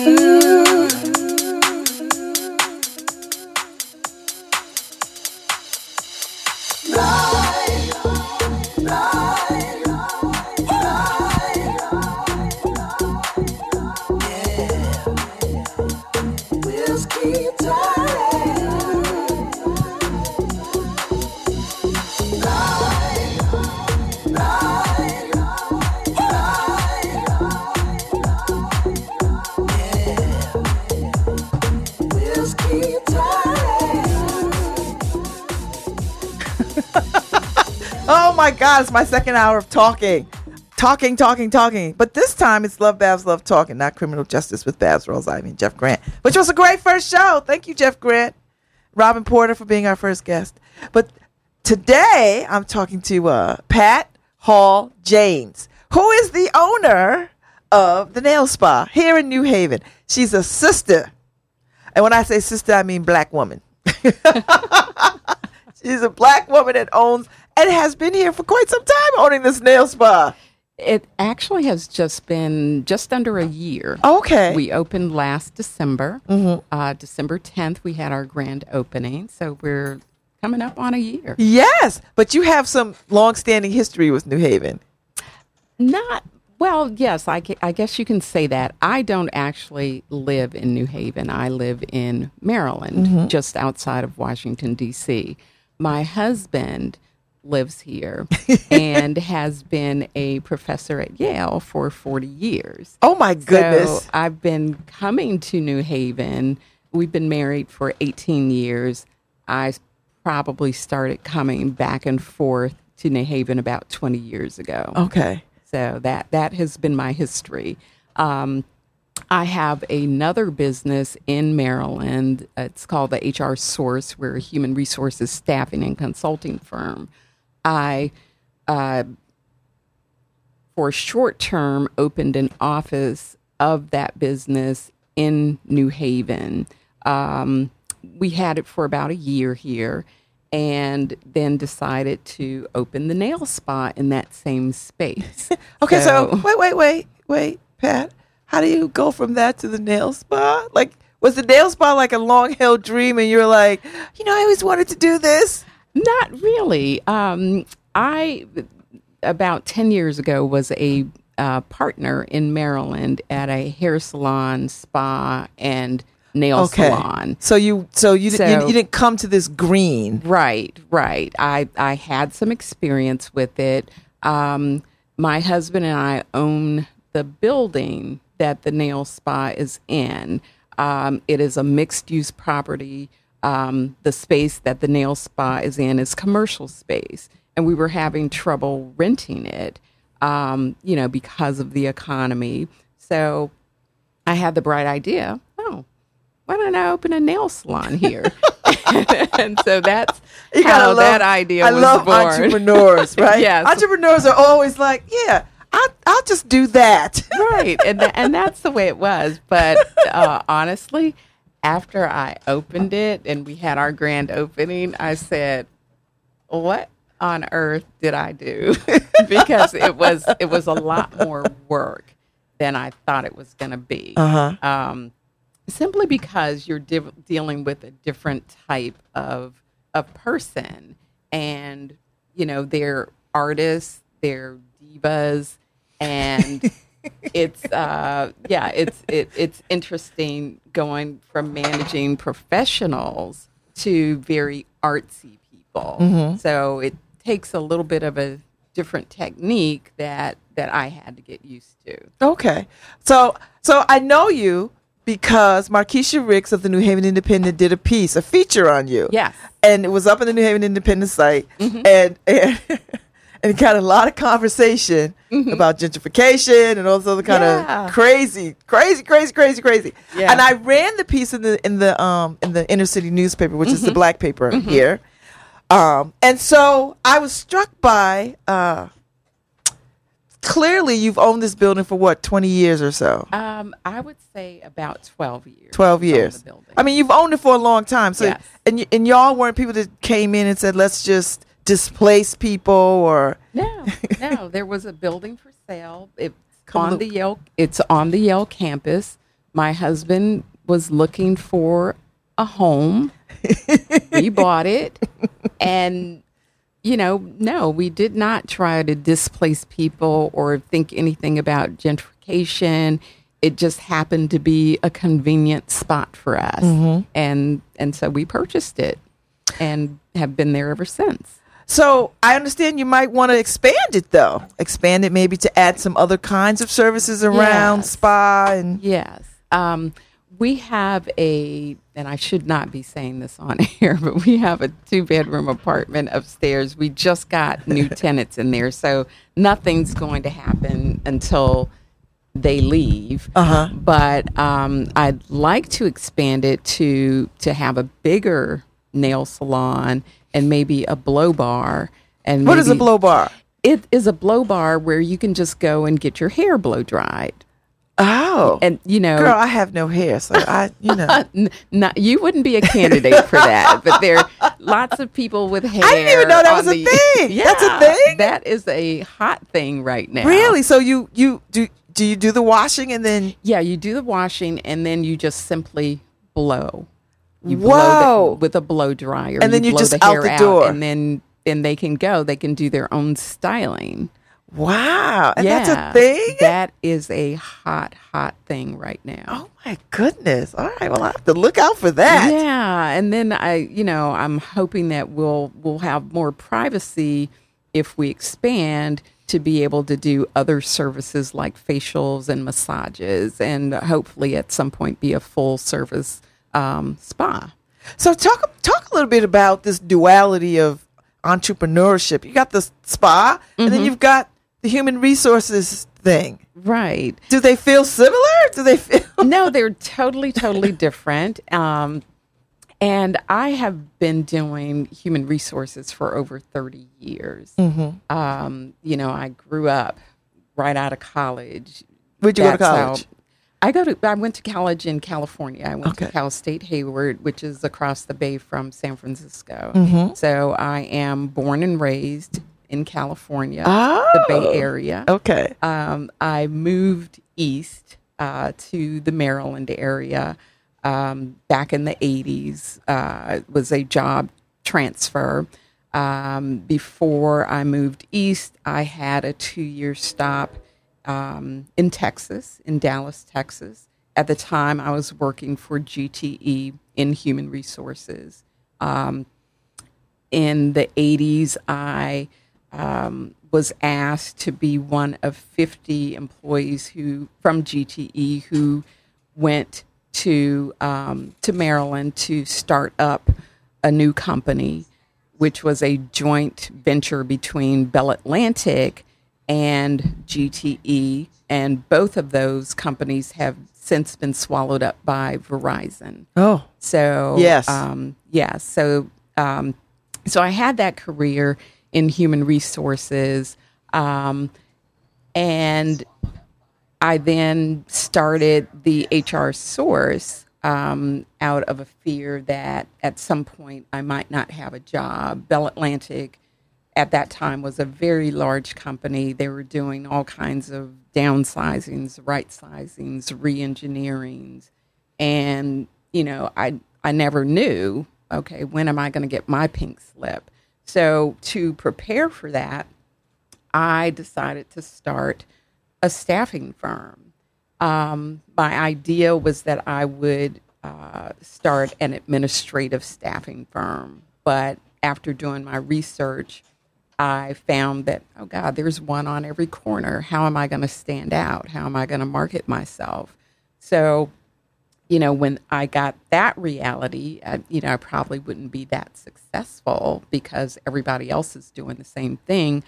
Oh it's my second hour of talking. Talking, talking, talking. But this time it's Love Babz Love Talking, not Criminal Justice with Babz Rawls. I mean, Jeff Grant, which was a great first show. Thank you, Jeff Grant. Robin Porter for being our first guest. But today I'm talking to uh, Pat Hall Jaynes, who is the owner of the nail spa here in New Haven. She's a sister. And when I say sister, I mean black woman. She's a black woman that owns and has been here for quite some time owning this nail spa. It actually has just been just under a year. Okay. We opened last December. Uh, December 10th, we had our grand opening. So we're coming up on a year. yes, but you have some long-standing history with New Haven. Not, well, yes, I, I guess you can say that. I don't actually live in New Haven. I live in Maryland, just outside of Washington, D.C. My husband lives here and has been a professor at Yale for 40 years. Oh my goodness. So I've been coming to New Haven. We've been married for 18 years. I probably started coming back and forth to New Haven about 20 years ago. okay. So that that has been my history. Um, I have another business in Maryland. It's called the HR Source. We're a human resources staffing and consulting firm. I, uh, for short term, opened an office of that business in New Haven. Um, we had it for about a year here and then decided to open the nail spa in that same space. Okay, so, wait, wait, wait, wait, Pat. How do you go from that to the nail spa? Like, was the nail spa like a long-held dream, and you're like, you know, I always wanted to do this. Not really. Um, I about ten years ago was a uh, partner in Maryland at a hair salon, spa, and nail Okay. salon. So you, so you, di- you, So- you didn't come to this green. Right, right. I I had some experience with it. Um, my husband and I own the building that the nail spa is in. Um, it is a mixed use property. Um, the space that the nail spa is in is commercial space, and we were having trouble renting it. Um, you know, because of the economy. So I had the bright idea. Oh, why don't I open a nail salon here? and so that's You how love- that idea I was love born. entrepreneurs, right? Yes. Entrepreneurs are always like, yeah, I'll, I'll just do that. right, and tha- and that's the way it was. But uh, honestly, after I opened it and we had our grand opening, I said, "What on earth did I do?" because it was it was a lot more work than I thought it was going to be. Uh-huh. Um, simply because you're de- dealing with a different type of of person, and you know they're artists, they're divas, and it's uh, yeah, it's it, it's interesting going from managing professionals to very artsy people. So it takes a little bit of a different technique that that I had to get used to. Okay. So so I know you because Markeshia Ricks of the New Haven Independent did a piece, a feature on you. Yes. And it was up in the New Haven Independent site Mm-hmm. and and and it got a lot of conversation about gentrification and all this other kind Mm-hmm. Yeah. of crazy, crazy, crazy, crazy, crazy. Yeah. And I ran the piece in the in the um in the inner city newspaper, which Mm-hmm. is the black paper here. Um and so I was struck by uh clearly you've owned this building for what, 20 years or so? Um, I would say about twelve years. 12 years. I mean, you've owned it for a long time. So, Yes. and y- and y'all weren't people that came in and said, "Let's just displace people," or no, no, there was a building for sale. It's Come on look. the Yale. It's on the Yale campus. my husband was looking for a home. we bought it. And, you know, no, we did not try to displace people or think anything about gentrification. It just happened to be a convenient spot for us. Mm-hmm. And and so we purchased it and have been there ever since. So I understand you might want to expand it though. Expand it maybe to add some other kinds of services around Yes. spa and Yes. Um, we have a, and I should not be saying this on air, but we have a two bedroom apartment upstairs. We just got new tenants in there. So nothing's going to happen until they leave. Uh-huh. But um, I'd like to expand it to to have a bigger nail salon and maybe a blow bar. And what is a blow bar? It is a blow bar where you can just go and get your hair blow dried. Oh. And you know, Girl, I have no hair, so I, you know. N- no, you wouldn't be a candidate for that, but there are lots of people with hair. I didn't even know that was on a thing. Yeah, That's a thing? That is a hot thing right now. Really? So you you do do you do the washing and then Yeah, you do the washing and then you just simply blow. You Whoa. blow the, with a blow dryer, And then you blow just the out the door. and then then they can go. They can do their own styling. wow, and yeah, that's a thing? That is a hot, hot thing right now. oh my goodness. All right, well I have to look out for that. Yeah, and then I, you know, I'm hoping that we'll we'll have more privacy if we expand to be able to do other services like facials and massages, and hopefully at some point be a full service um, spa. So talk talk a little bit about this duality of entrepreneurship. You got the spa and Mm-hmm. then you've got the human resources thing. Right. Do they feel similar? Do they feel no, they're totally, totally different. Um, and I have been doing human resources for over 30 years. Um, you know, I grew up right out of college. Where'd you go to That's college? I go to. I went to college in California. I went Okay. to Cal State Hayward, which is across the bay from San Francisco. Mm-hmm. So I am born and raised in California, Oh. the Bay Area Okay. um, I moved east uh, to the Maryland area um, back in the 80s. Uh, it was a job transfer. Um, before I moved east, I had a two year stop um, in Texas, in Dallas, Texas. At the time, I was working for GTE in human resources Um, in the 80s, I um, was asked to be one of 50 employees who from GTE who went to um, to Maryland to start up a new company, which was a joint venture between Bell Atlantic and GTE, and both of those companies have since been swallowed up by Verizon. Oh. So Yes. um, yeah. So um, so I had that career in human resources, um, and I then started the HR source um, out of a fear that at some point I might not have a job. Bell Atlantic at that time was a very large company. They were doing all kinds of downsizings, right sizings, re engineerings. And, you know, I, I never knew, okay, when am I going to get my pink slip? So to prepare for that, I decided to start a staffing firm. Um, my idea was that I would uh, start an administrative staffing firm, but after doing my research, I found that, oh God, there's one on every corner. How am I going to stand out? How am I going to market myself? So, you know, when I got that reality, I, you know, I probably wouldn't be that successful because everybody else is doing the same thing.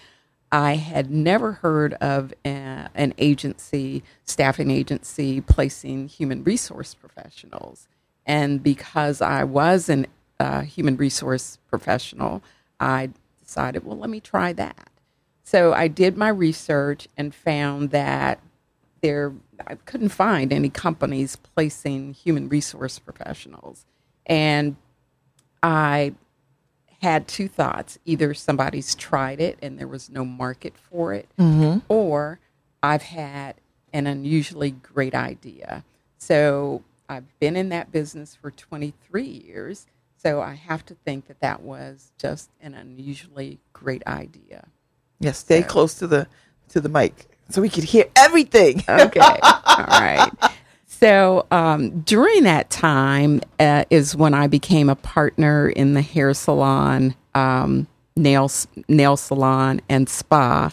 I had never heard of a, an agency, staffing agency, placing human resource professionals. And because I was a uh, human resource professional, I decided, well, let me try that. So I did my research and found that there I couldn't find any companies placing human resource professionals. And I had two thoughts either somebody's tried it and there was no market for it, mm-hmm. or I've had an unusually great idea. So I've been in that business for 23 years. So I have to think that that was just an unusually great idea. Yes, stay close to the to the mic so we could hear everything. Okay. All right. So um, during that time uh, is when I became a partner in the hair salon, um, nail nail salon, and spa.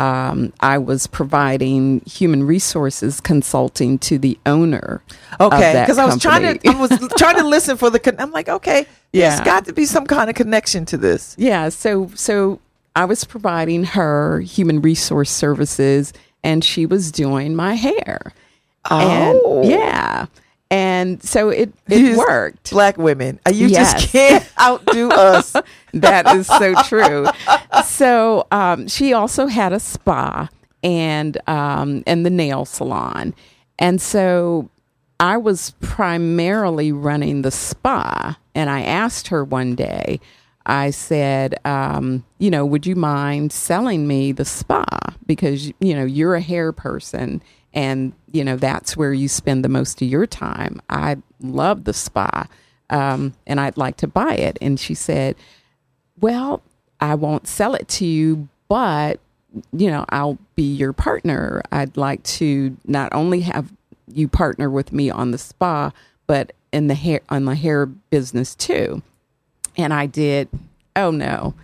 Um, I was providing human resources consulting to the owner. Okay, because I was trying to I was trying to listen for the. Con- I'm like, okay, Yeah. there's got to be some kind of connection to this. Yeah, so so I was providing her human resource services and she was doing my hair. Oh. And yeah. And so it it worked. Black women, Uh, you Yes. just can't outdo us. that is so true. So um, she also had a spa and um, and the nail salon, and so I was primarily running the spa. And I asked her one day, I said, um, you know, would you mind selling me the spa because you know you're a hair person and you know that's where you spend the most of your time. I love the spa. Um, and I'd like to buy it. And she said, well, I won't sell it to you, but you know, I'll be your partner. I'd like to not only have you partner with me on the spa, but in the hair on the hair business too. And I did, oh no,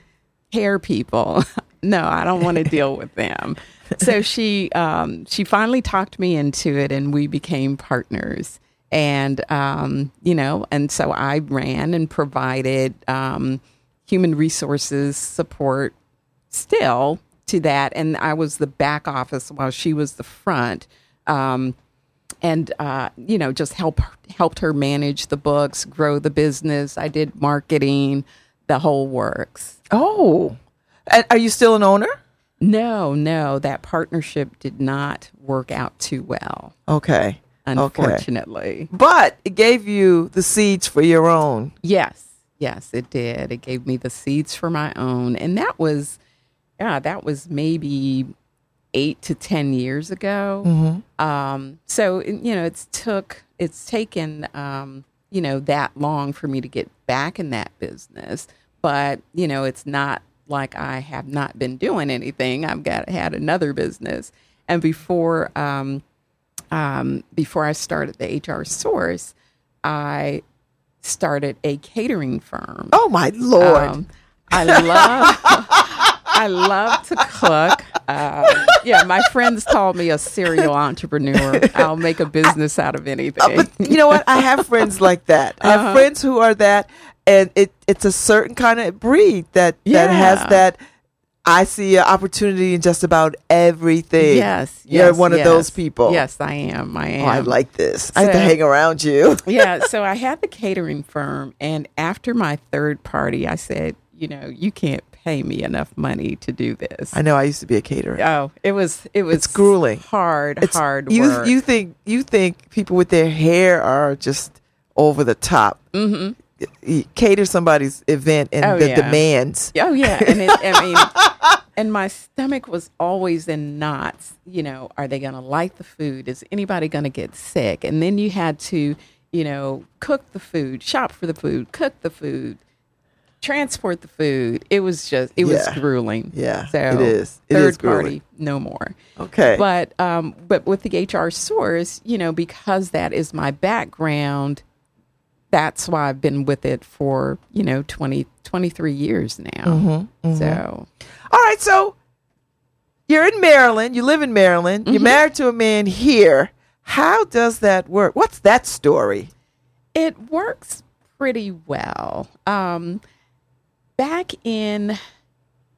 hair people. no, I don't want to deal with them. So she um, she finally talked me into it, and we became partners. And um, you know, and so I ran and provided um, human resources support still to that, and I was the back office while she was the front. Um, and uh, you know just help helped her manage the books grow the business i did marketing the whole works Oh, are you still an owner? No no that partnership did not work out too well. Okay, okay. unfortunately. But it gave you the seeds for your own. yes yes it did. It gave me the seeds for my own. And that was yeah that was maybe eight to ten years ago. Um so you know it's took it's taken um you know that long for me to get back in that business. But you know it's not like i have not been doing anything i've got had another business and before um um before i started the hr source i started a catering firm Oh my lord! um, I love I love to cook. Um, yeah, my friends call me a serial entrepreneur. I'll make a business out of anything. Uh, but you know what? I have friends like that. I Uh-huh. have friends who are that, and it it's a certain kind of breed that that has that. I see an opportunity in just about everything. yes, you're yes, one of yes. those people. Yes, I am. I am. Oh, I like this. I have to hang around you. yeah, so I had the catering firm, and after my third party, I said, you know, you can't pay me enough money to do this. I know. I used to be a caterer. Oh, it was it was It's grueling. hard, It's hard You work. you think you think people with their hair are just over the top. Mm-hmm. Cater somebody's event and Oh, the yeah. demands. Oh yeah, and it, I mean, and my stomach was always in knots. You know, are they going to like the food? Is anybody going to get sick? And then you had to, you know, cook the food, shop for the food, cook the food, transport the food. It was just, it was Yeah. grueling. Yeah, so it is. It third is party, no more. Okay. But um, but with the HR source, you know, because that is my background, that's why I've been with it for, you know, 20, 23 years now. Mm-hmm, So All right, so you're in Maryland. You live in Maryland. Mm-hmm. You're married to a man here. How does that work? What's that story? it works pretty well. Um, back in,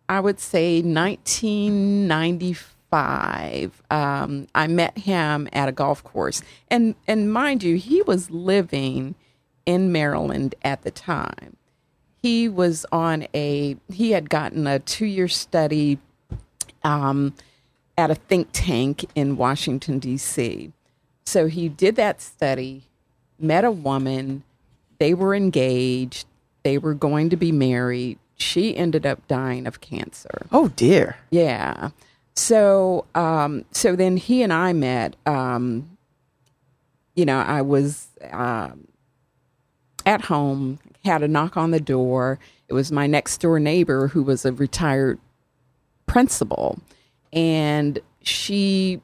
I would say, 1995, um, I met him at a golf course. And, and mind you, he was living in Maryland at the time. He was on a, he had gotten a two year study um, at a think tank in Washington, D.C. So he did that study, met a woman, they were engaged, they were going to be married. She ended up dying of cancer. Oh dear. Yeah. So, um, so then he and I met, um, you know, I was um, at home, had a knock on the door. It was my next door neighbor who was a retired principal, and she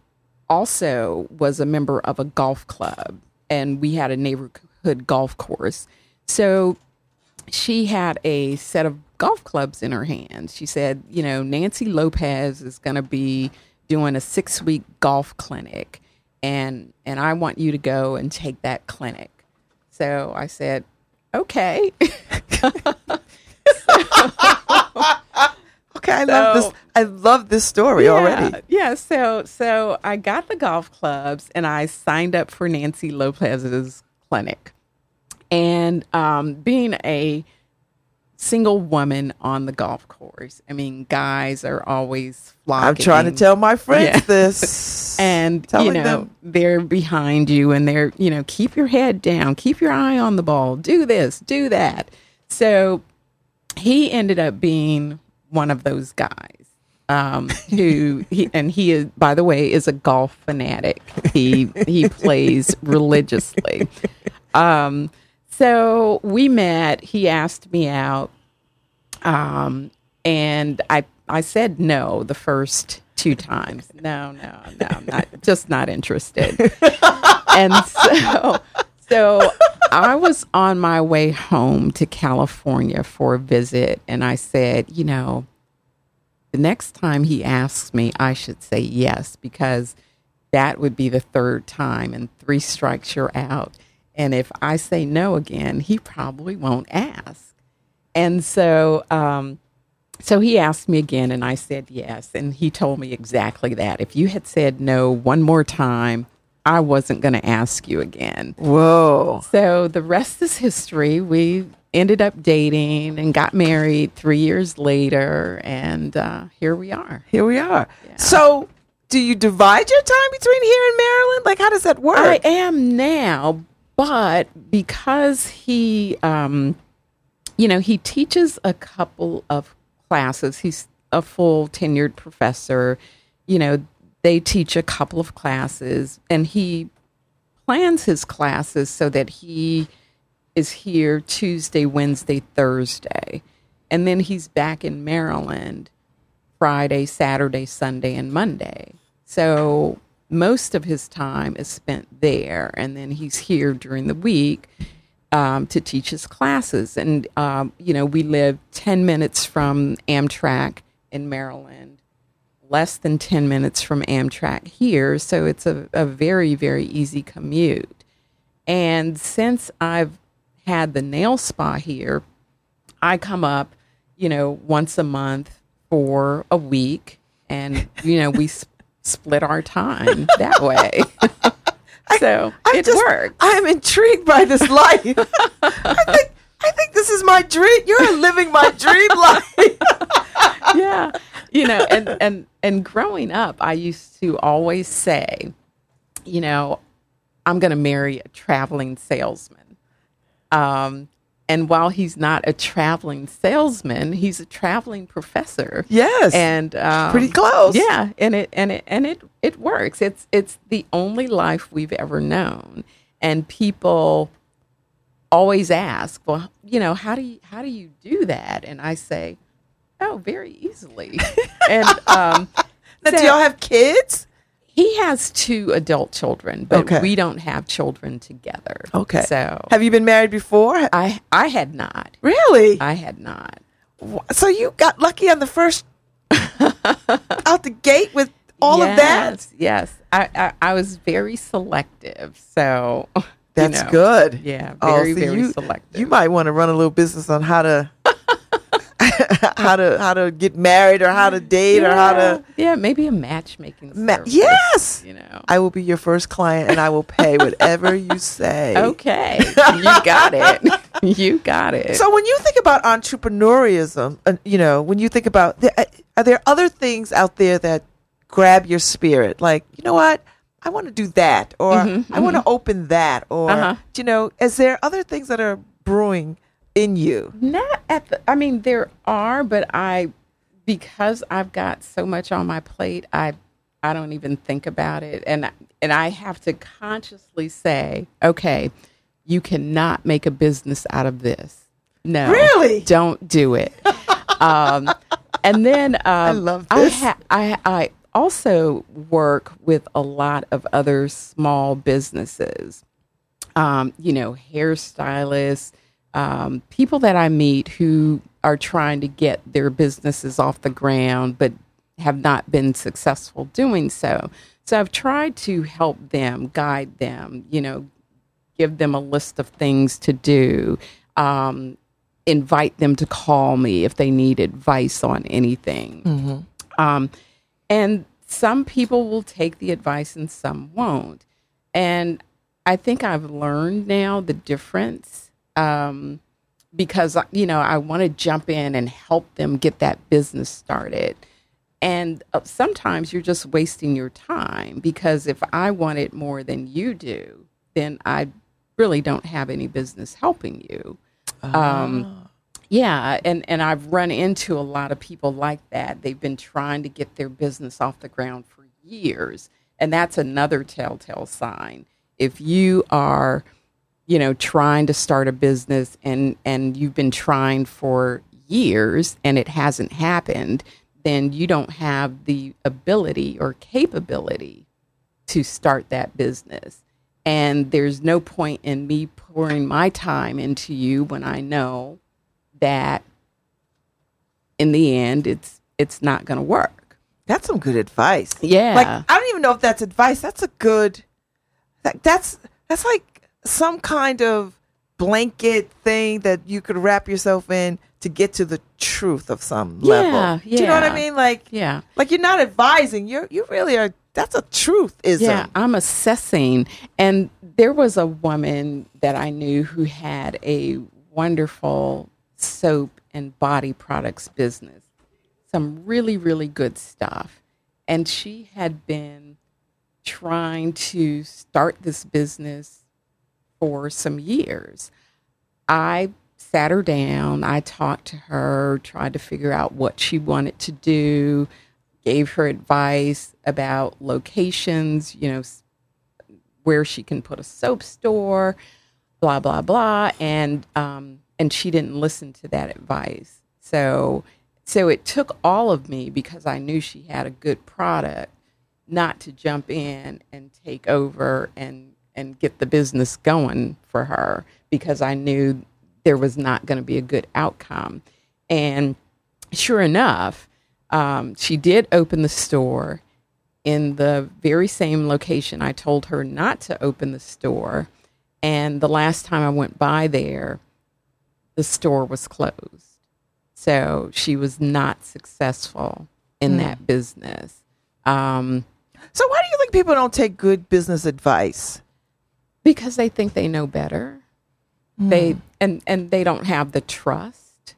also was a member of a golf club, and we had a neighborhood golf course. So she had a set of golf clubs in her hand. She said, you know, Nancy Lopez is going to be doing a six week golf clinic, and and I want you to go and take that clinic. So I said, okay. Okay, I love this. I love this story already. Yeah. So so I got the golf clubs and I signed up for Nancy Lopez's clinic. And um, being a single woman on the golf course, I mean, guys are always flocking. I'm trying to tell my friends Yeah. this. and Telling you know them. they're behind you and they're you know keep your head down keep your eye on the ball do this do that. So he ended up being one of those guys um who he and he is by the way is a golf fanatic. He he plays religiously. Um so we met he asked me out um, and I I said no the first two times. No, no, no, I'm not just not interested. and so so I was on my way home to California for a visit, and I said, you know, the next time he asks me, I should say yes because that would be the third time, and three strikes you're out. And if I say no again, he probably won't ask. And so, um, so he asked me again, and I said yes. And he told me exactly that. If you had said no one more time, I wasn't going to ask you again. Whoa. So the rest is history. We ended up dating and got married three years later, and uh, here we are. Here we are. So, do you divide your time between here and Maryland? Like, how does that work? I am now, but because he, um, you know, he teaches a couple of classes. He's a full tenured professor. You know, they teach a couple of classes, and he plans his classes so that he is here Tuesday, Wednesday, Thursday, and then he's back in Maryland Friday, Saturday, Sunday, and Monday. So most of his time is spent there, and then he's here during the week um, to teach his classes. And um, you know, we live ten minutes from Amtrak in Maryland, less than ten minutes from Amtrak here, so it's a, a very very easy commute. And since I've had the nail spa here, I come up, you know, once a month for a week, and you know we s- split our time that way. so I'm it just- works. I am intrigued by this life. I think I think this is my dream. You're living my dream life. yeah, you know, and and and growing up, I used to always say, you know, I'm going to marry a traveling salesman. Um, and while he's not a traveling salesman, he's a traveling professor. Yes. and um, pretty close. Yeah, and it and it and it it works. It's it's the only life we've ever known, and people always ask, well, you know, how do you how do you do that? And I say, oh, very easily. and um, Now, do y'all have kids? He has two adult children, but Okay. we don't have children together. Okay. so Have you been married before? I I had not. Really? I had not. So you got lucky on the first out the gate with all of that? Yes, Yes, I, I I was very selective. So you That's know, good. Yeah, Oh, very so very you, selective. You might want to run a little business on how to how to how to get married or how to date or how to yeah maybe a matchmaking. ma- service, Yes. you know. I will be your first client and I will pay whatever you say. Okay, you got it. You got it. So when you think about entrepreneurism, uh, you know, when you think about, the- uh, are there other things out there that grab your spirit? Like, you know what? I want to do that, or I want to open that, or Mm-hmm, Uh-huh. you know, is there other things that are brewing in you? Not at the. I mean, there are, but I, because I've got so much on my plate, I, I don't even think about it, and and I have to consciously say, okay, you cannot make a business out of this. No, Really? don't do it. um, and then um, I love I, this. ha- I I also work with a lot of other small businesses. Um, you know, hairstylists, um, people that I meet who are trying to get their businesses off the ground, but have not been successful doing so. So I've tried to help them, guide them, you know, give them a list of things to do, um, invite them to call me if they need advice on anything. Um, and some people will take the advice and some won't. And I think I've learned now the difference um, because, you know, I want to jump in and help them get that business started. And uh, sometimes you're just wasting your time because if I want it more than you do, then I really don't have any business helping you. Um, yeah, and and I've run into a lot of people like that. They've been trying to get their business off the ground for years, and that's another telltale sign. If you are, you know, trying to start a business and and you've been trying for years and it hasn't happened, then you don't have the ability or capability to start that business. And there's no point in me pouring my time into you when I know that in the end it's it's not going to work. That's some good advice. Yeah. Like I don't even know if that's advice. That's a good. That, that's that's like some kind of blanket thing that you could wrap yourself in to get to the truth of some Yeah, level. Do you know what I mean? Like Yeah. like you're not advising. You're you really are. That's a truth. Is Yeah, I'm assessing. And there was a woman that I knew who had a wonderful soap and body products business, some really, really good stuff. And she had been trying to start this business for some years. I sat her down, I talked to her, tried to figure out what she wanted to do, gave her advice about locations, you know, where she can put a soap store, blah blah blah, and um, and she didn't listen to that advice. So so it took all of me because I knew she had a good product, not to jump in and take over and and get the business going for her because I knew there was not going to be a good outcome. And sure enough, um, she did open the store in the very same location I told her not to open the store. And the last time I went by there, the store was closed. So she was not successful in that business. Um, So why do you think people don't take good business advice? Because they think they know better. They and and they don't have the trust,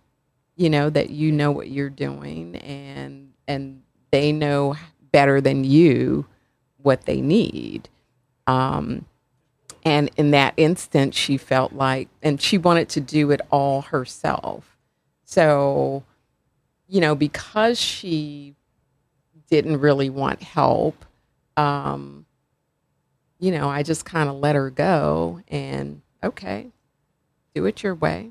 you know, that you know what you're doing and and they know better than you what they need. Um and in that instant she felt like and she wanted to do it all herself. So, you know, because she didn't really want help, um, you know, I just kind of let her go and okay, do it your way.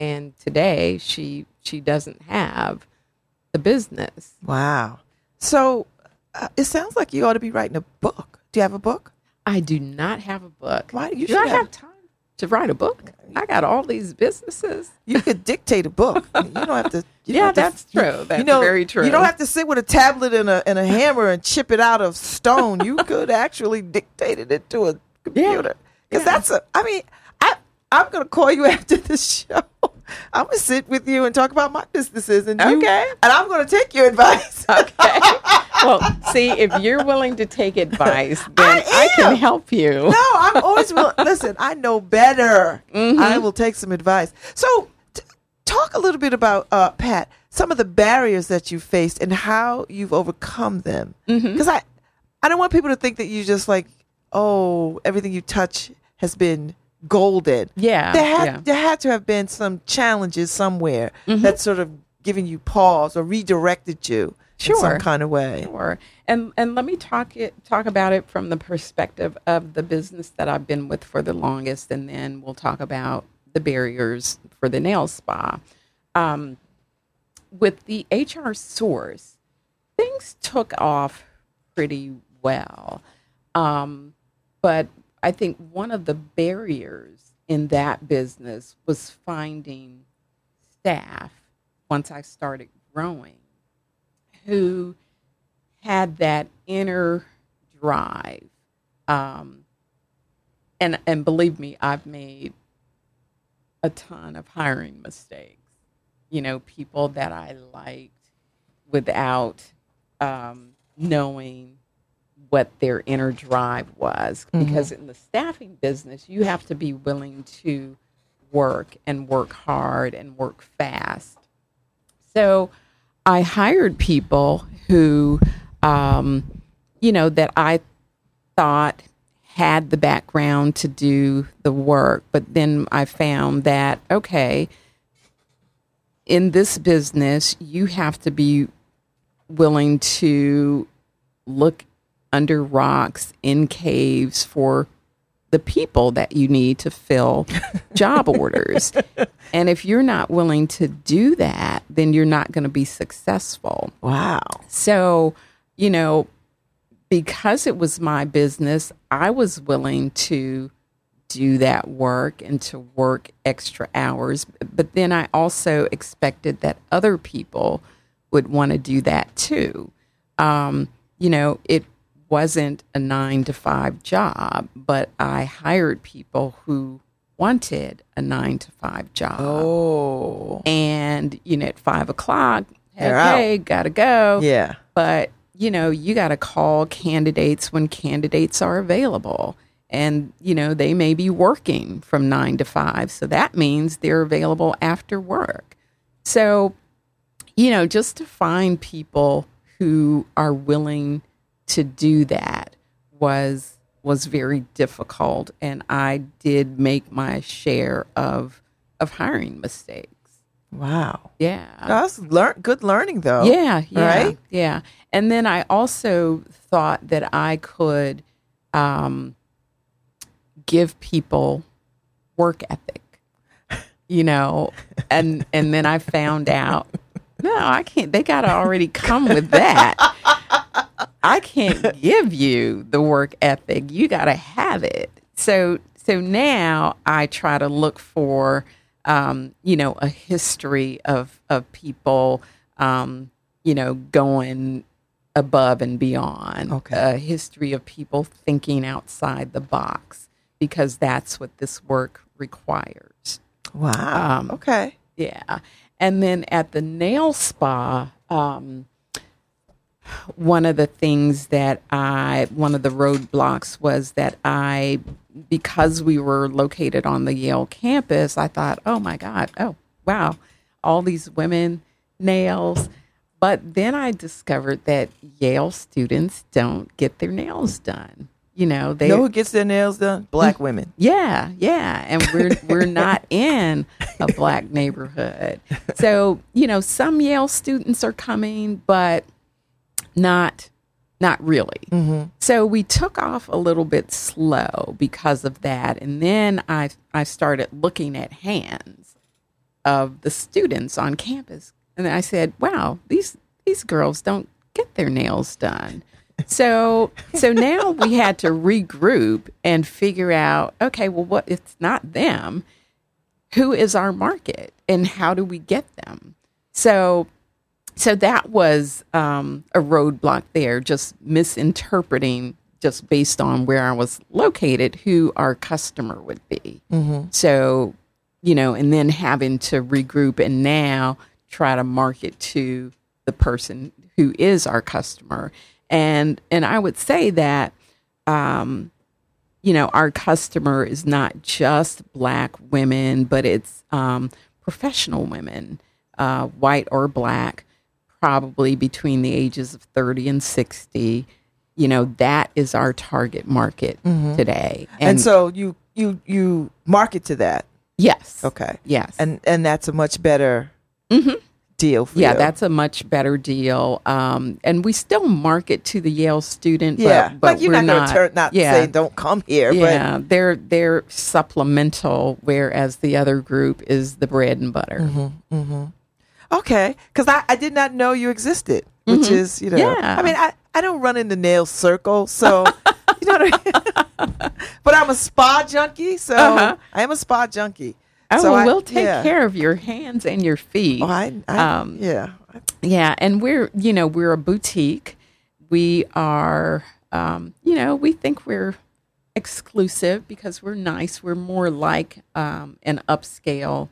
And today she she doesn't have the business. Wow. So uh, it sounds like you ought to be writing a book. Do you have a book? I do not have a book. Why do you do should I have- have time to write a book? I got all these businesses. You could dictate a book. You don't have to. You don't Yeah, have that's you- true. you That's know, very true. You don't have to sit with a tablet and a and a hammer and chip it out of stone. You could actually dictate it into a computer. Because Yeah. that's a. I mean, I I'm gonna call you after the show. I'm gonna sit with you and talk about my businesses and you- Okay. and I'm gonna take your advice. Okay. Well, see, if you're willing to take advice, then I I, can help you. No, I'm always willing. Listen, I know better. Mm-hmm. I will take some advice. So, t- talk a little bit about uh, Pat. Some of the barriers that you faced and how you've overcome them. Mm-hmm. Because I, I don't want people to think that you just like, oh, everything you touch has been golden. Yeah, there had yeah. there had to have been some challenges somewhere mm-hmm. that sort of given you pause or redirected you in some Sure. kind of way. Sure. And and let me talk it talk about it from the perspective of the business that I've been with for the longest, and then we'll talk about the barriers for the nail spa. Um, with the HR source, things took off pretty well, um, but I think one of the barriers in that business was finding staff once I started growing who had that inner drive. Um, and and believe me, I've made a ton of hiring mistakes. You know, people that I liked without um, knowing what their inner drive was. Because in the staffing business, you have to be willing to work and work hard and work fast. So I hired people who, um, you know, that I thought had the background to do the work. But then I found that, okay, in this business, you have to be willing to look under rocks in caves for the people that you need to fill job orders. And if you're not willing to do that, then you're not going to be successful. Wow. So, you know, because it was my business, I was willing to do that work and to work extra hours. But then I also expected that other people would want to do that too. Um, you know, it wasn't a nine to five job, but I hired people who wanted a nine to five job. Oh. And, you know, at five o'clock, They're okay, gotta go Yeah. but you know you got to call candidates when candidates are available and you know they may be working from 9 to 5 so that means they're available after work so you know just to find people who are willing to do that was was very difficult and I did make my share of of hiring mistakes Wow. yeah That's learn good learning though. yeah, yeah, Right? yeah. And then I also thought that I could um, give people work ethic, you know, and and then I found out no, I can't. They got to already come with that. I can't give you the work ethic. You got to have it. So so now I try to look for um, you know a history of of people um, you know going above and beyond. Okay. A history of people thinking outside the box because that's what this work requires. Wow. Um, okay. Yeah. And then at the nail spa, um, one of the things that I, one of the roadblocks was that I, because we were located on the Yale campus, I thought, oh my God, oh, wow, all these women nails. But then I discovered that Yale students don't get their nails done. You know, they know who gets their nails done? Black mm. women. yeah, yeah, and we're we're not in a black neighborhood, so you know some Yale students are coming, but not not really. Mm-hmm. So we took off a little bit slow because of that, and then I I started looking at hands of the students on campus, and I said, "Wow, these these girls don't get their nails done." So so now we had to regroup and figure out, okay, well what it's not them. Who is our market and how do we get them? So so that was um, a roadblock there, just misinterpreting just based on where I was located, who our customer would be. So, you know, and then having to regroup and now try to market to the person who is our customer. And and I would say that um, you know, our customer is not just black women, but it's um, professional women, uh, white or black, probably between the ages of 30 and 60. You know, that is our target market today. And, so you you you market to that. yes. Okay. Yes. And and that's a much better Mm-hmm. Deal yeah, you. that's a much better deal. Um, and we still market to the Yale student. yeah. but, but like you're we're not going to turn not yeah, saying don't come here, yeah, they're they're supplemental, whereas the other group is the bread and butter. Mm-hmm. but okay, because I, I did not know you existed, which is you know, Mm-hmm. Yeah. I mean I I don't run in the nail circle, so you know, what I mean? but I'm a spa junkie, so Uh-huh. I am a spa junkie. Oh, so well, I- we'll take yeah. care of your hands and your feet. Oh, I, I Um, yeah. Yeah, and we're you know we're a boutique. We are um, you know we think we're exclusive because we're nice. We're more like um, an upscale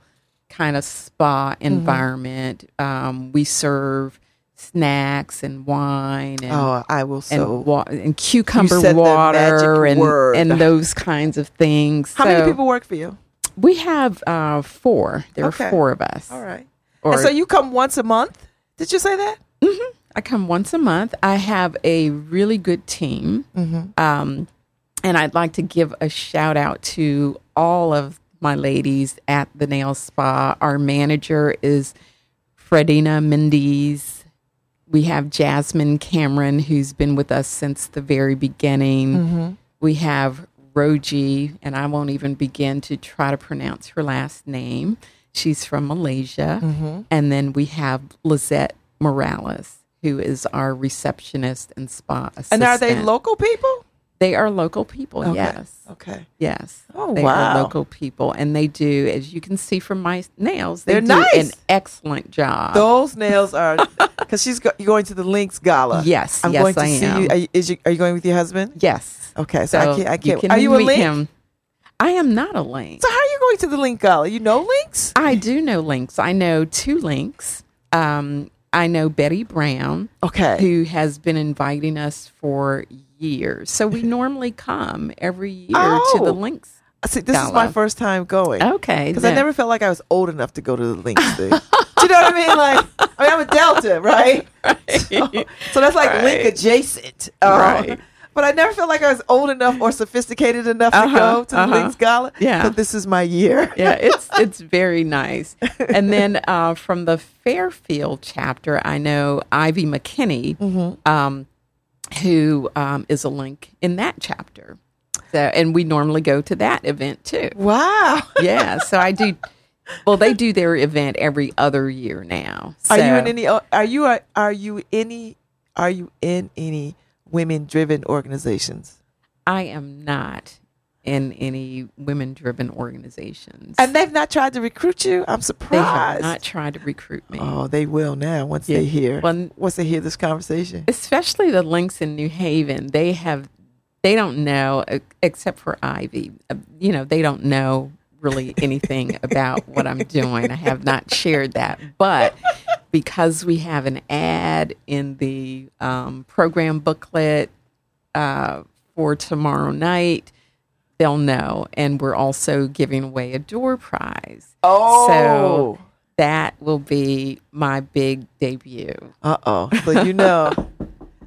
kind of spa Mm-hmm. environment. Um, we serve snacks and wine and Oh, I will so. and, wa- and cucumber water and word. and those kinds of things. How many people work for you? We have uh, four. There Okay. are four of us. All right. Or- and so you come once a month? Did you say that? I come once a month. I have a really good team. Um, and I'd like to give a shout out to all of my ladies at the nail spa. Our manager is Fredina Mendes. We have Jasmine Cameron, who's been with us since the very beginning. We have Roji, and I won't even begin to try to pronounce her last name. She's from Malaysia. Mm-hmm. And then we have Lizette Morales, who is our receptionist and spa assistant. And are they local people? They are local people, Okay. yes. Okay. Yes. Oh, they wow. are local people. And they do, as you can see from my nails, they They're do nice. an excellent job. Those nails are because she's go, you're going to the Links Gala. Yes, I'm yes, going to I see am. you. Are you, is you. Are you going with your husband? yes. Okay, so, I can't. I can't. can are you a Link? him. I am not a link. So how are you going to the Link Gala? You know Links? I do know links. I know two links. Um, I know Betty Brown, Okay. who has been inviting us for years. So we normally come every year to Oh. the links. See, this is my first time going. Okay. Because I never felt like I was old enough to go to the Links thing. Do you know what I mean? Like, I mean, I'm a Delta, right? So, so that's like Link adjacent. Um, Right. But I never felt like I was old enough or sophisticated enough to Uh-huh, go to the uh-huh. Links Gala. Yeah. So this is my year. yeah, it's it's very nice. And then uh, from the Fairfield chapter, I know Ivy McKinney, Mm-hmm. um, who um, is a link in that chapter. So, and we normally go to that event too. Wow. Yeah, so I do. Well, they do their event every other year now. Are you in any? Are you? Are, are you any? Are you in any women-driven organizations? I am not in any women-driven organizations. And they've not tried to recruit you. I'm surprised. they have not tried to recruit me. Oh, they will now once Yeah. they hear. Well, once they hear this conversation. especially the links in New Haven, they have they don't know except for Ivy. uh, You know, they don't know really anything about what I'm doing. I have not shared that, but because we have an ad in the um, program booklet uh, for tomorrow night, they'll know. And we're also giving away a door prize. Oh. So that will be my big debut. Uh oh. So you know,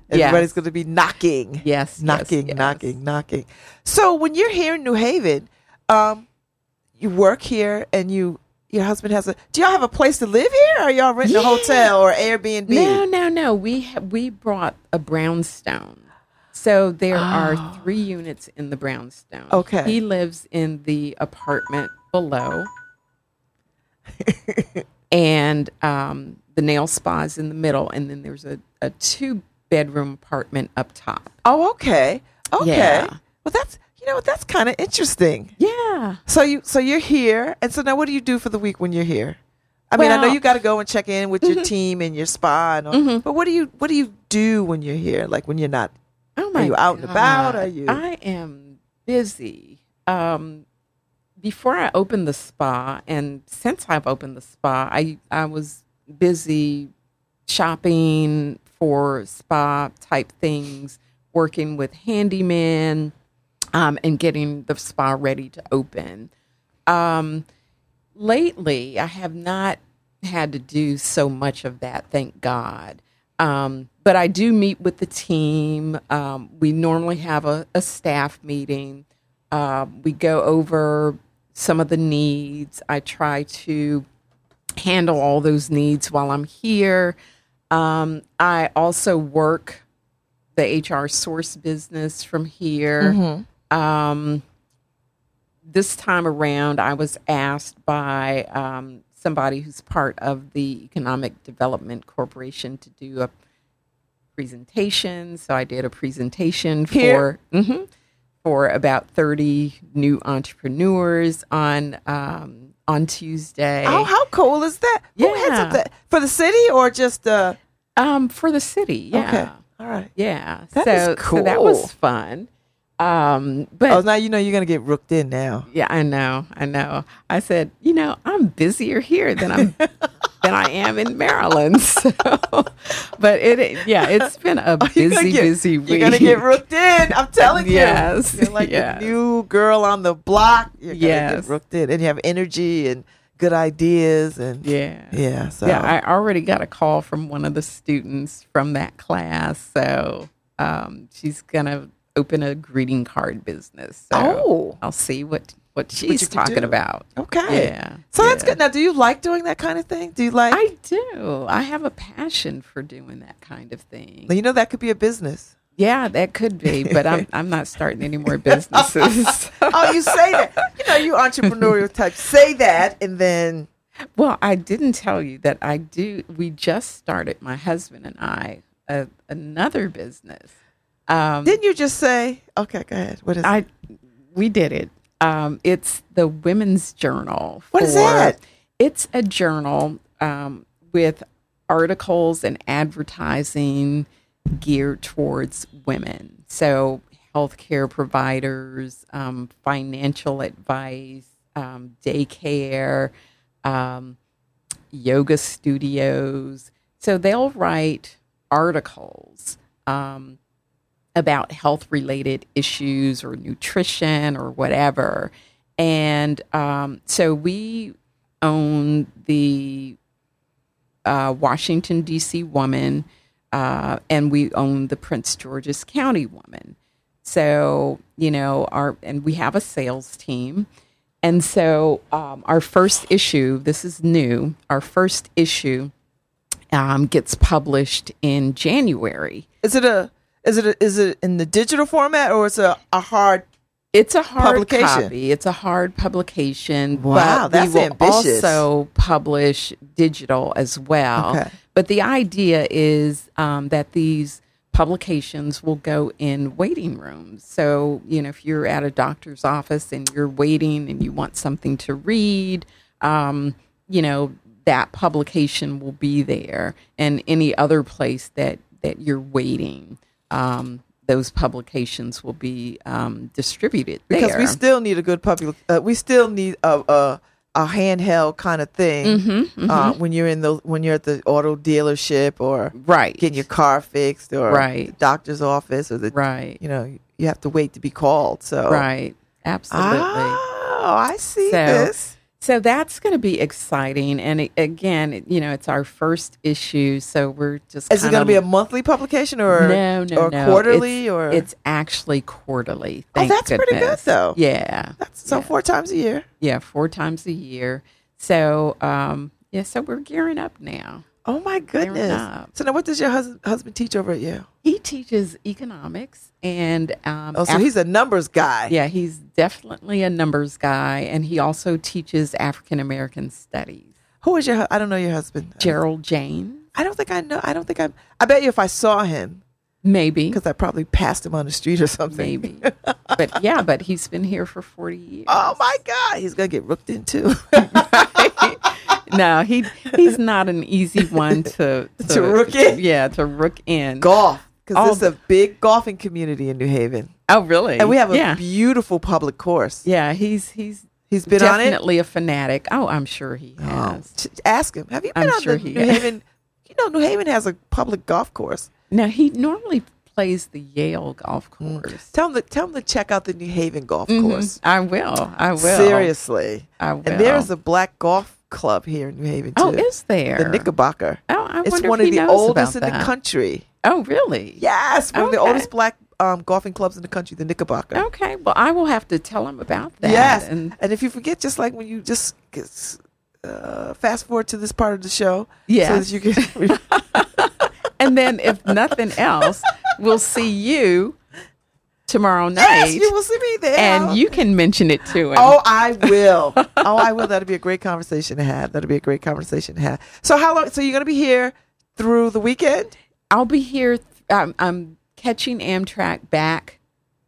Yes. everybody's going to be knocking, Yes. yes, knocking, yes. knocking, knocking. So when you're here in New Haven, um, you work here, and you your husband has a. Do y'all have a place to live here? Or are y'all renting a hotel or Airbnb? No, no, no. We ha- we brought a brownstone. So there are three units in the brownstone. Oh. Okay. He lives in the apartment below. and um, the nail spa is in the middle, and then there's a, a two bedroom apartment up top. Oh, okay, okay. Yeah. Well, that's you know what that's kind of interesting. Yeah. So you so you're here, and so now what do you do for the week when you're here? I mean, I know you got to go and check in with your team and your spa, and all, but what do you what do you do when you're here? Like when you're not? Oh my you out and about? Are you- I am busy. Um, before I opened the spa, and since I've opened the spa, I I was busy shopping for spa type things, working with handyman, um, and getting the spa ready to open. Um, lately, I have not had to do so much of that, thank God. Um, but I do meet with the team. Um, we normally have a, a staff meeting. Um, we go over some of the needs. I try to handle all those needs while I'm here. Um, I also work the HR source business from here. Mm-hmm. Um, this time around, I was asked by um, somebody who's part of the Economic Development Corporation to do a presentation. So I did a presentation Here? for mhm, for about thirty new entrepreneurs on um, on Tuesday. Oh, how cool is that? Who heads up that for the city or just uh? um, for the city, yeah, Okay, all right. yeah. That so, is so that was fun. Um, but Oh, now you know you're gonna get rooked in now. Yeah, I know, I know. I said, you know, I'm busier here than I'm than I am in Maryland. So, but it, yeah, it's been a busy, get- busy week. You're gonna get rooked in. I'm telling you. Yes, You're like yes. the new girl on the block. You're gonna Yes. get rooked in, and you have energy and good ideas and yeah, yeah. So yeah. I already got a call from one of the students from that class, so um, she's gonna open a greeting card business. So Oh. I'll see what what she's can talking about. okay. Yeah. So that's good. Now, do you like doing that kind of thing? Do you like? I do. I have a passion for doing that kind of thing. you know that could be a business. Yeah, that could be, but I'm I'm not starting any more businesses. oh, you say that. You know, you entrepreneurial type. Say that, and then well, I didn't tell you that I do. We just started, my husband and I, a, another business. Um, didn't you just say? Okay, go ahead. What is? it? I we did it. Um, it's the Women's Journal. What is for- that? It's a journal um, with articles and advertising geared towards women. So, healthcare providers, um, financial advice, um, daycare, um, yoga studios. So, they'll write articles. Um, about health related issues or nutrition or whatever. And um, so we own the uh, Washington, D.C. Woman, uh, and we own the Prince George's County Woman. So, you know, our, and we have a sales team. And so um, our first issue, this is new, our first issue um, gets published in January. Is it a? Is it a, is it in the digital format or it's a, a hard? It's a hard Publication. copy. It's a hard publication. Wow, but that's we will ambitious. also publish digital as well. Okay. But the idea is um, that these publications will go in waiting rooms. So, you know, if you're at a doctor's office and you're waiting and you want something to read, um, you know, that publication will be there. And any other place that, that you're waiting, um, those publications will be um, distributed Because there. we still need a good public. Uh, we still need a a, a handheld kind of thing Mhm, Uh, when you're in the when you're at the auto dealership or right. getting your car fixed or Right. doctor's office or the right. you know you have to wait to be called. So Right. Absolutely. Oh, I see So, this. So that's going to be exciting. And it, again, you know, it's our first issue. So we're just. Is it going to be a monthly publication or no, no, or no. quarterly it's, or It's actually quarterly. Oh, that's pretty good, though. Yeah. That's so yeah. four times a year. Yeah. Four times a year. So, um, yeah. So we're gearing up now. Oh my goodness! So now, what does your hus- husband teach over at Yale? He teaches economics and. Um, Oh, so Af- he's a numbers guy. Yeah, he's definitely a numbers guy, and he also teaches African American studies. Who is your? I don't know your husband. Gerald Jaynes, I don't think I know. I don't think I'm. I bet you if I saw him, maybe, because I probably passed him on the street or something. maybe, but yeah, but he's been here for forty years. Oh my God, he's gonna get rooked in too. no, he he's not an easy one to To rook in? Yeah, to rook in. Golf, because All there's a big golfing community in New Haven, Oh, really? and we have a yeah, beautiful public course. yeah. He's he's He's been on it. definitely a fanatic. Oh, I'm sure he Oh, has. ch- ask him. Have you been I'm on sure the he New has. Haven? You know, New Haven has a public golf course. Now he normally plays the Yale golf Mm. course. Tell him to tell him to check out the New Haven golf Mhm. course. I will. I will. Seriously, I will. and there's a black golf club here in New Haven too. oh, is there? the Knickerbocker. Oh, I It's one of he the oldest in about the country. Oh, really? Yes, one of the oldest black um, golfing clubs in the country, the Knickerbocker. Okay. Well, I will have to tell him about that. Yes, And and if you forget, just like when you just uh, fast forward to this part of the show. Yes. So that you can. and then if nothing else, we'll see you tomorrow night. yes, you will see me there. and you can mention it to him. Oh, I will. oh, I will. That'll be a great conversation to have. That'll be a great conversation to have. So how long? So you're gonna be here through the weekend? I'll be here. Um, I'm catching Amtrak back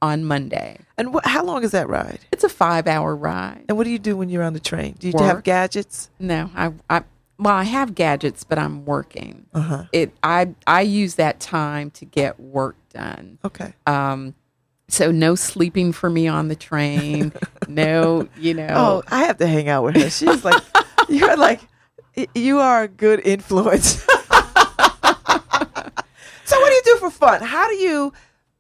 on Monday. And wh- how long is that ride? It's a five hour ride. And what do you do when you're on the train? Do you have gadgets? No, I, I well, I have gadgets, but I'm working. Uh huh. It I I use that time to get work done. Okay. Um, so no sleeping for me on the train. no, you know. Oh, I have to hang out with her. She's like, you're like, you are a good influence. so what do you do for fun? How do you,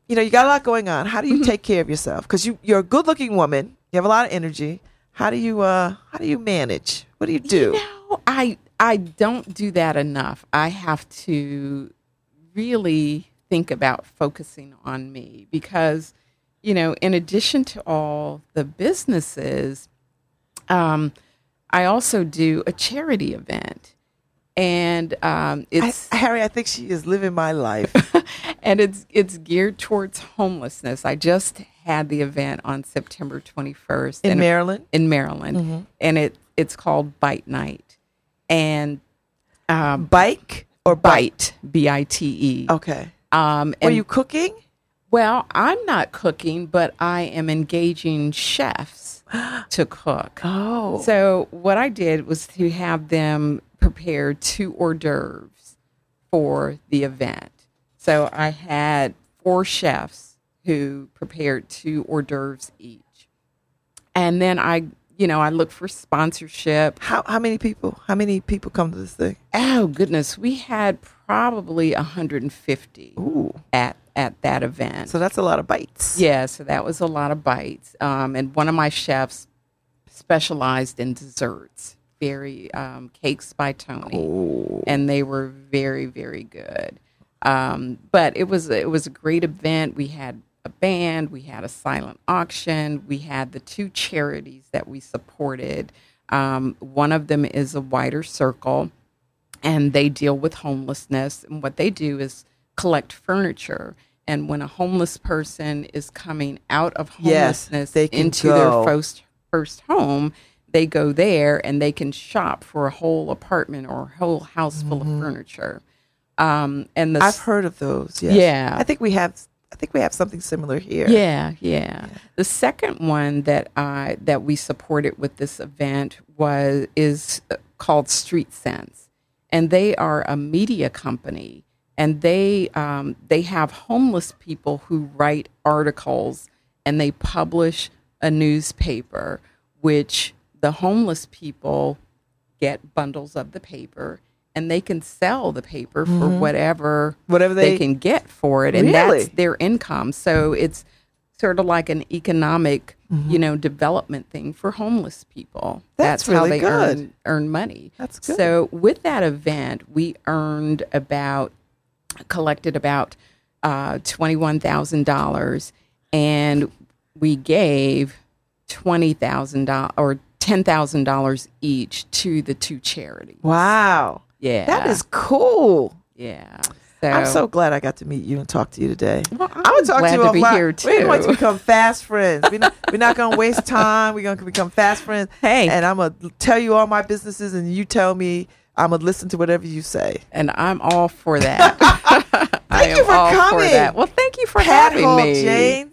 you know, you got a lot going on. How do Mm-hmm. you take care of yourself? Because you you're a good looking woman. You have a lot of energy. How do you uh how do you manage? What do you do? You know, I I don't do that enough. I have to really think about focusing on me because, you know, in addition to all the businesses, um, I also do a charity event, and um, I, Harry, I think she is living my life. and it's it's geared towards homelessness. I just had the event on September twenty first In Maryland? in Maryland, and it it's called Bite Night, and um, Bike or bite? Bite B I T E. Okay. Um, Were you cooking? well, I'm not cooking, but I am engaging chefs to cook. Oh. So what I did was to have them prepare two hors d'oeuvres for the event. So I had four chefs who prepared two hors d'oeuvres each, and then I, you know, I looked for sponsorship. how how many people? How many people come to this thing? Oh goodness, we had probably 150 Ooh. at at that event. So that's a lot of bites. Yeah, so that was a lot of bites. Um, and one of my chefs specialized in desserts, very um, cakes by Tony, Oh. and they were very, very good. Um, but it was it was a great event. We had a band, we had a silent auction, we had the two charities that we supported. Um, one of them is a wider circle, and they deal with homelessness. And what they do is collect furniture. And when a homeless person is coming out of homelessness they can into go. their first first home, they go there and they can shop for a whole apartment or a whole house full of furniture. Um, and the Mm-hmm. I've heard of those. Yes. Yeah. I think we have. I think we have something similar here. Yeah, yeah. The second one that I that we supported with this event was is called Street Sense, and they are a media company, and they um, they have homeless people who write articles, and they publish a newspaper, which the homeless people get bundles of the paper. And they can sell the paper for whatever Whatever they, they- can get for it, and Really? that's their income. So it's sort of like an economic, you know, development thing for homeless people. Mm-hmm. That's how they good. earn earn money. That's good. So with that event, we earned about collected about uh, twenty one thousand dollars, and we gave twenty thousand dollars or ten thousand dollars each to the two charities. Wow. Yeah, That is cool. yeah. I'm so glad I got to meet you and talk to you today. Well, I I'm talk glad to you to be here too. We're going to become fast friends. We're not, we're not going to waste time. We're going to become fast friends. Hey. and I'm going to tell you all my businesses, and you tell me. I'm gonna listen to whatever you say. and I'm all for that. I Thank am you for all coming. for that. Well, thank you for Pat having Hall me. Jaynes,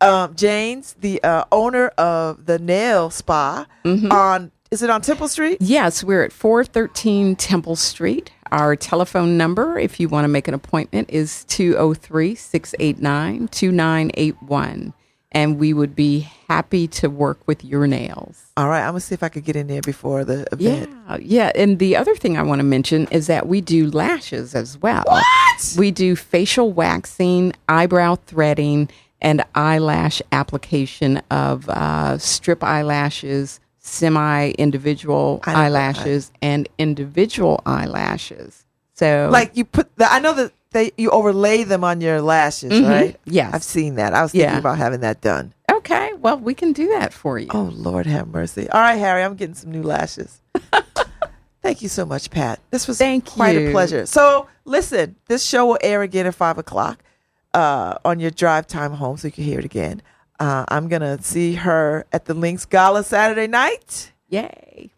um, Jaynes the uh, owner of the Nail Spa Mm-hmm. on. Is it on Temple Street? Yes, we're at 413 Temple Street. Our telephone number, if you want to make an appointment, is 203 689 2981. And we would be happy to work with your nails. All right, I'm gonna see if I could get in there before the event. Yeah, yeah. And the other thing I want to mention is that we do lashes as well. What? We do facial waxing, eyebrow threading, and eyelash application of uh, strip eyelashes, semi individual eyelashes and individual eyelashes. So, like you put the, I know that they you overlay them on your lashes, mm-hmm. right? Yes, I've seen that. I was thinking yeah. about having that done. Okay, well, we can do that for you. Oh Lord, have mercy! All right, Harry, I'm getting some new lashes. Thank you so much, Pat. This was Thank quite you. a pleasure. So, listen, this show will air again at five o'clock uh, on your drive time home, so you can hear it again. Uh, I'm going to see her at the Links Gala Saturday night. Yay.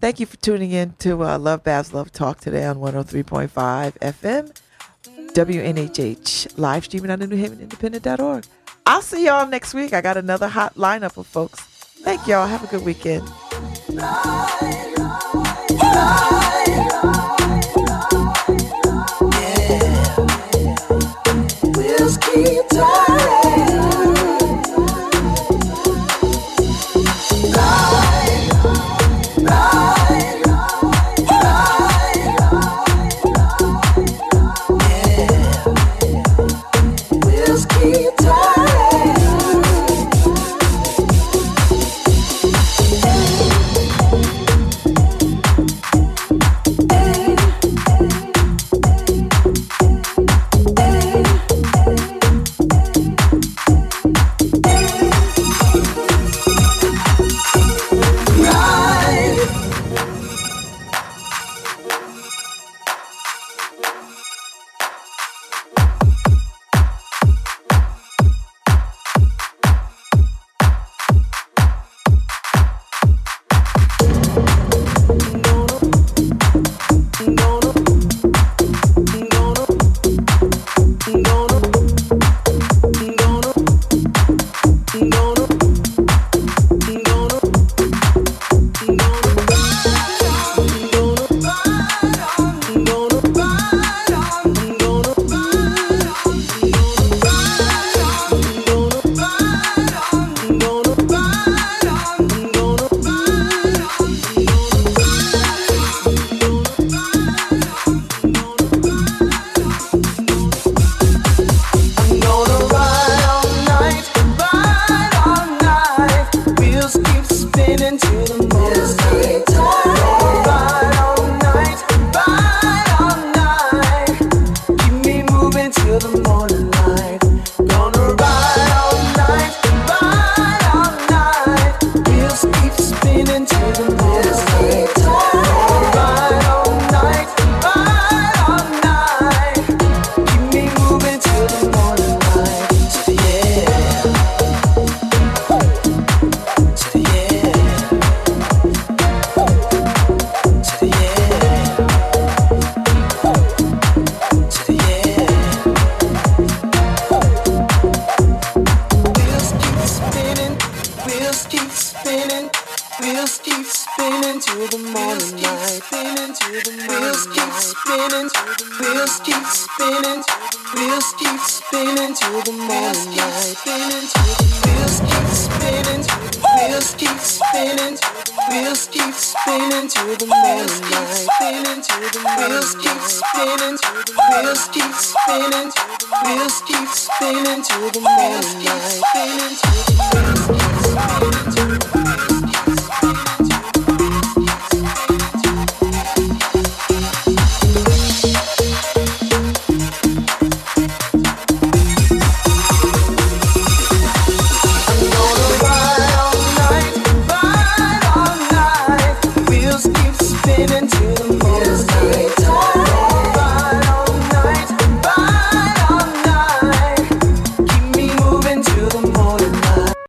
Thank you for tuning in to uh, Love Babz Love Talk today on 103.5 FM, WNHH, live streaming on the New Haven Independent.org. I'll see y'all next week. I got another hot lineup of folks. Thank y'all. Have a good weekend. Yeah. Time.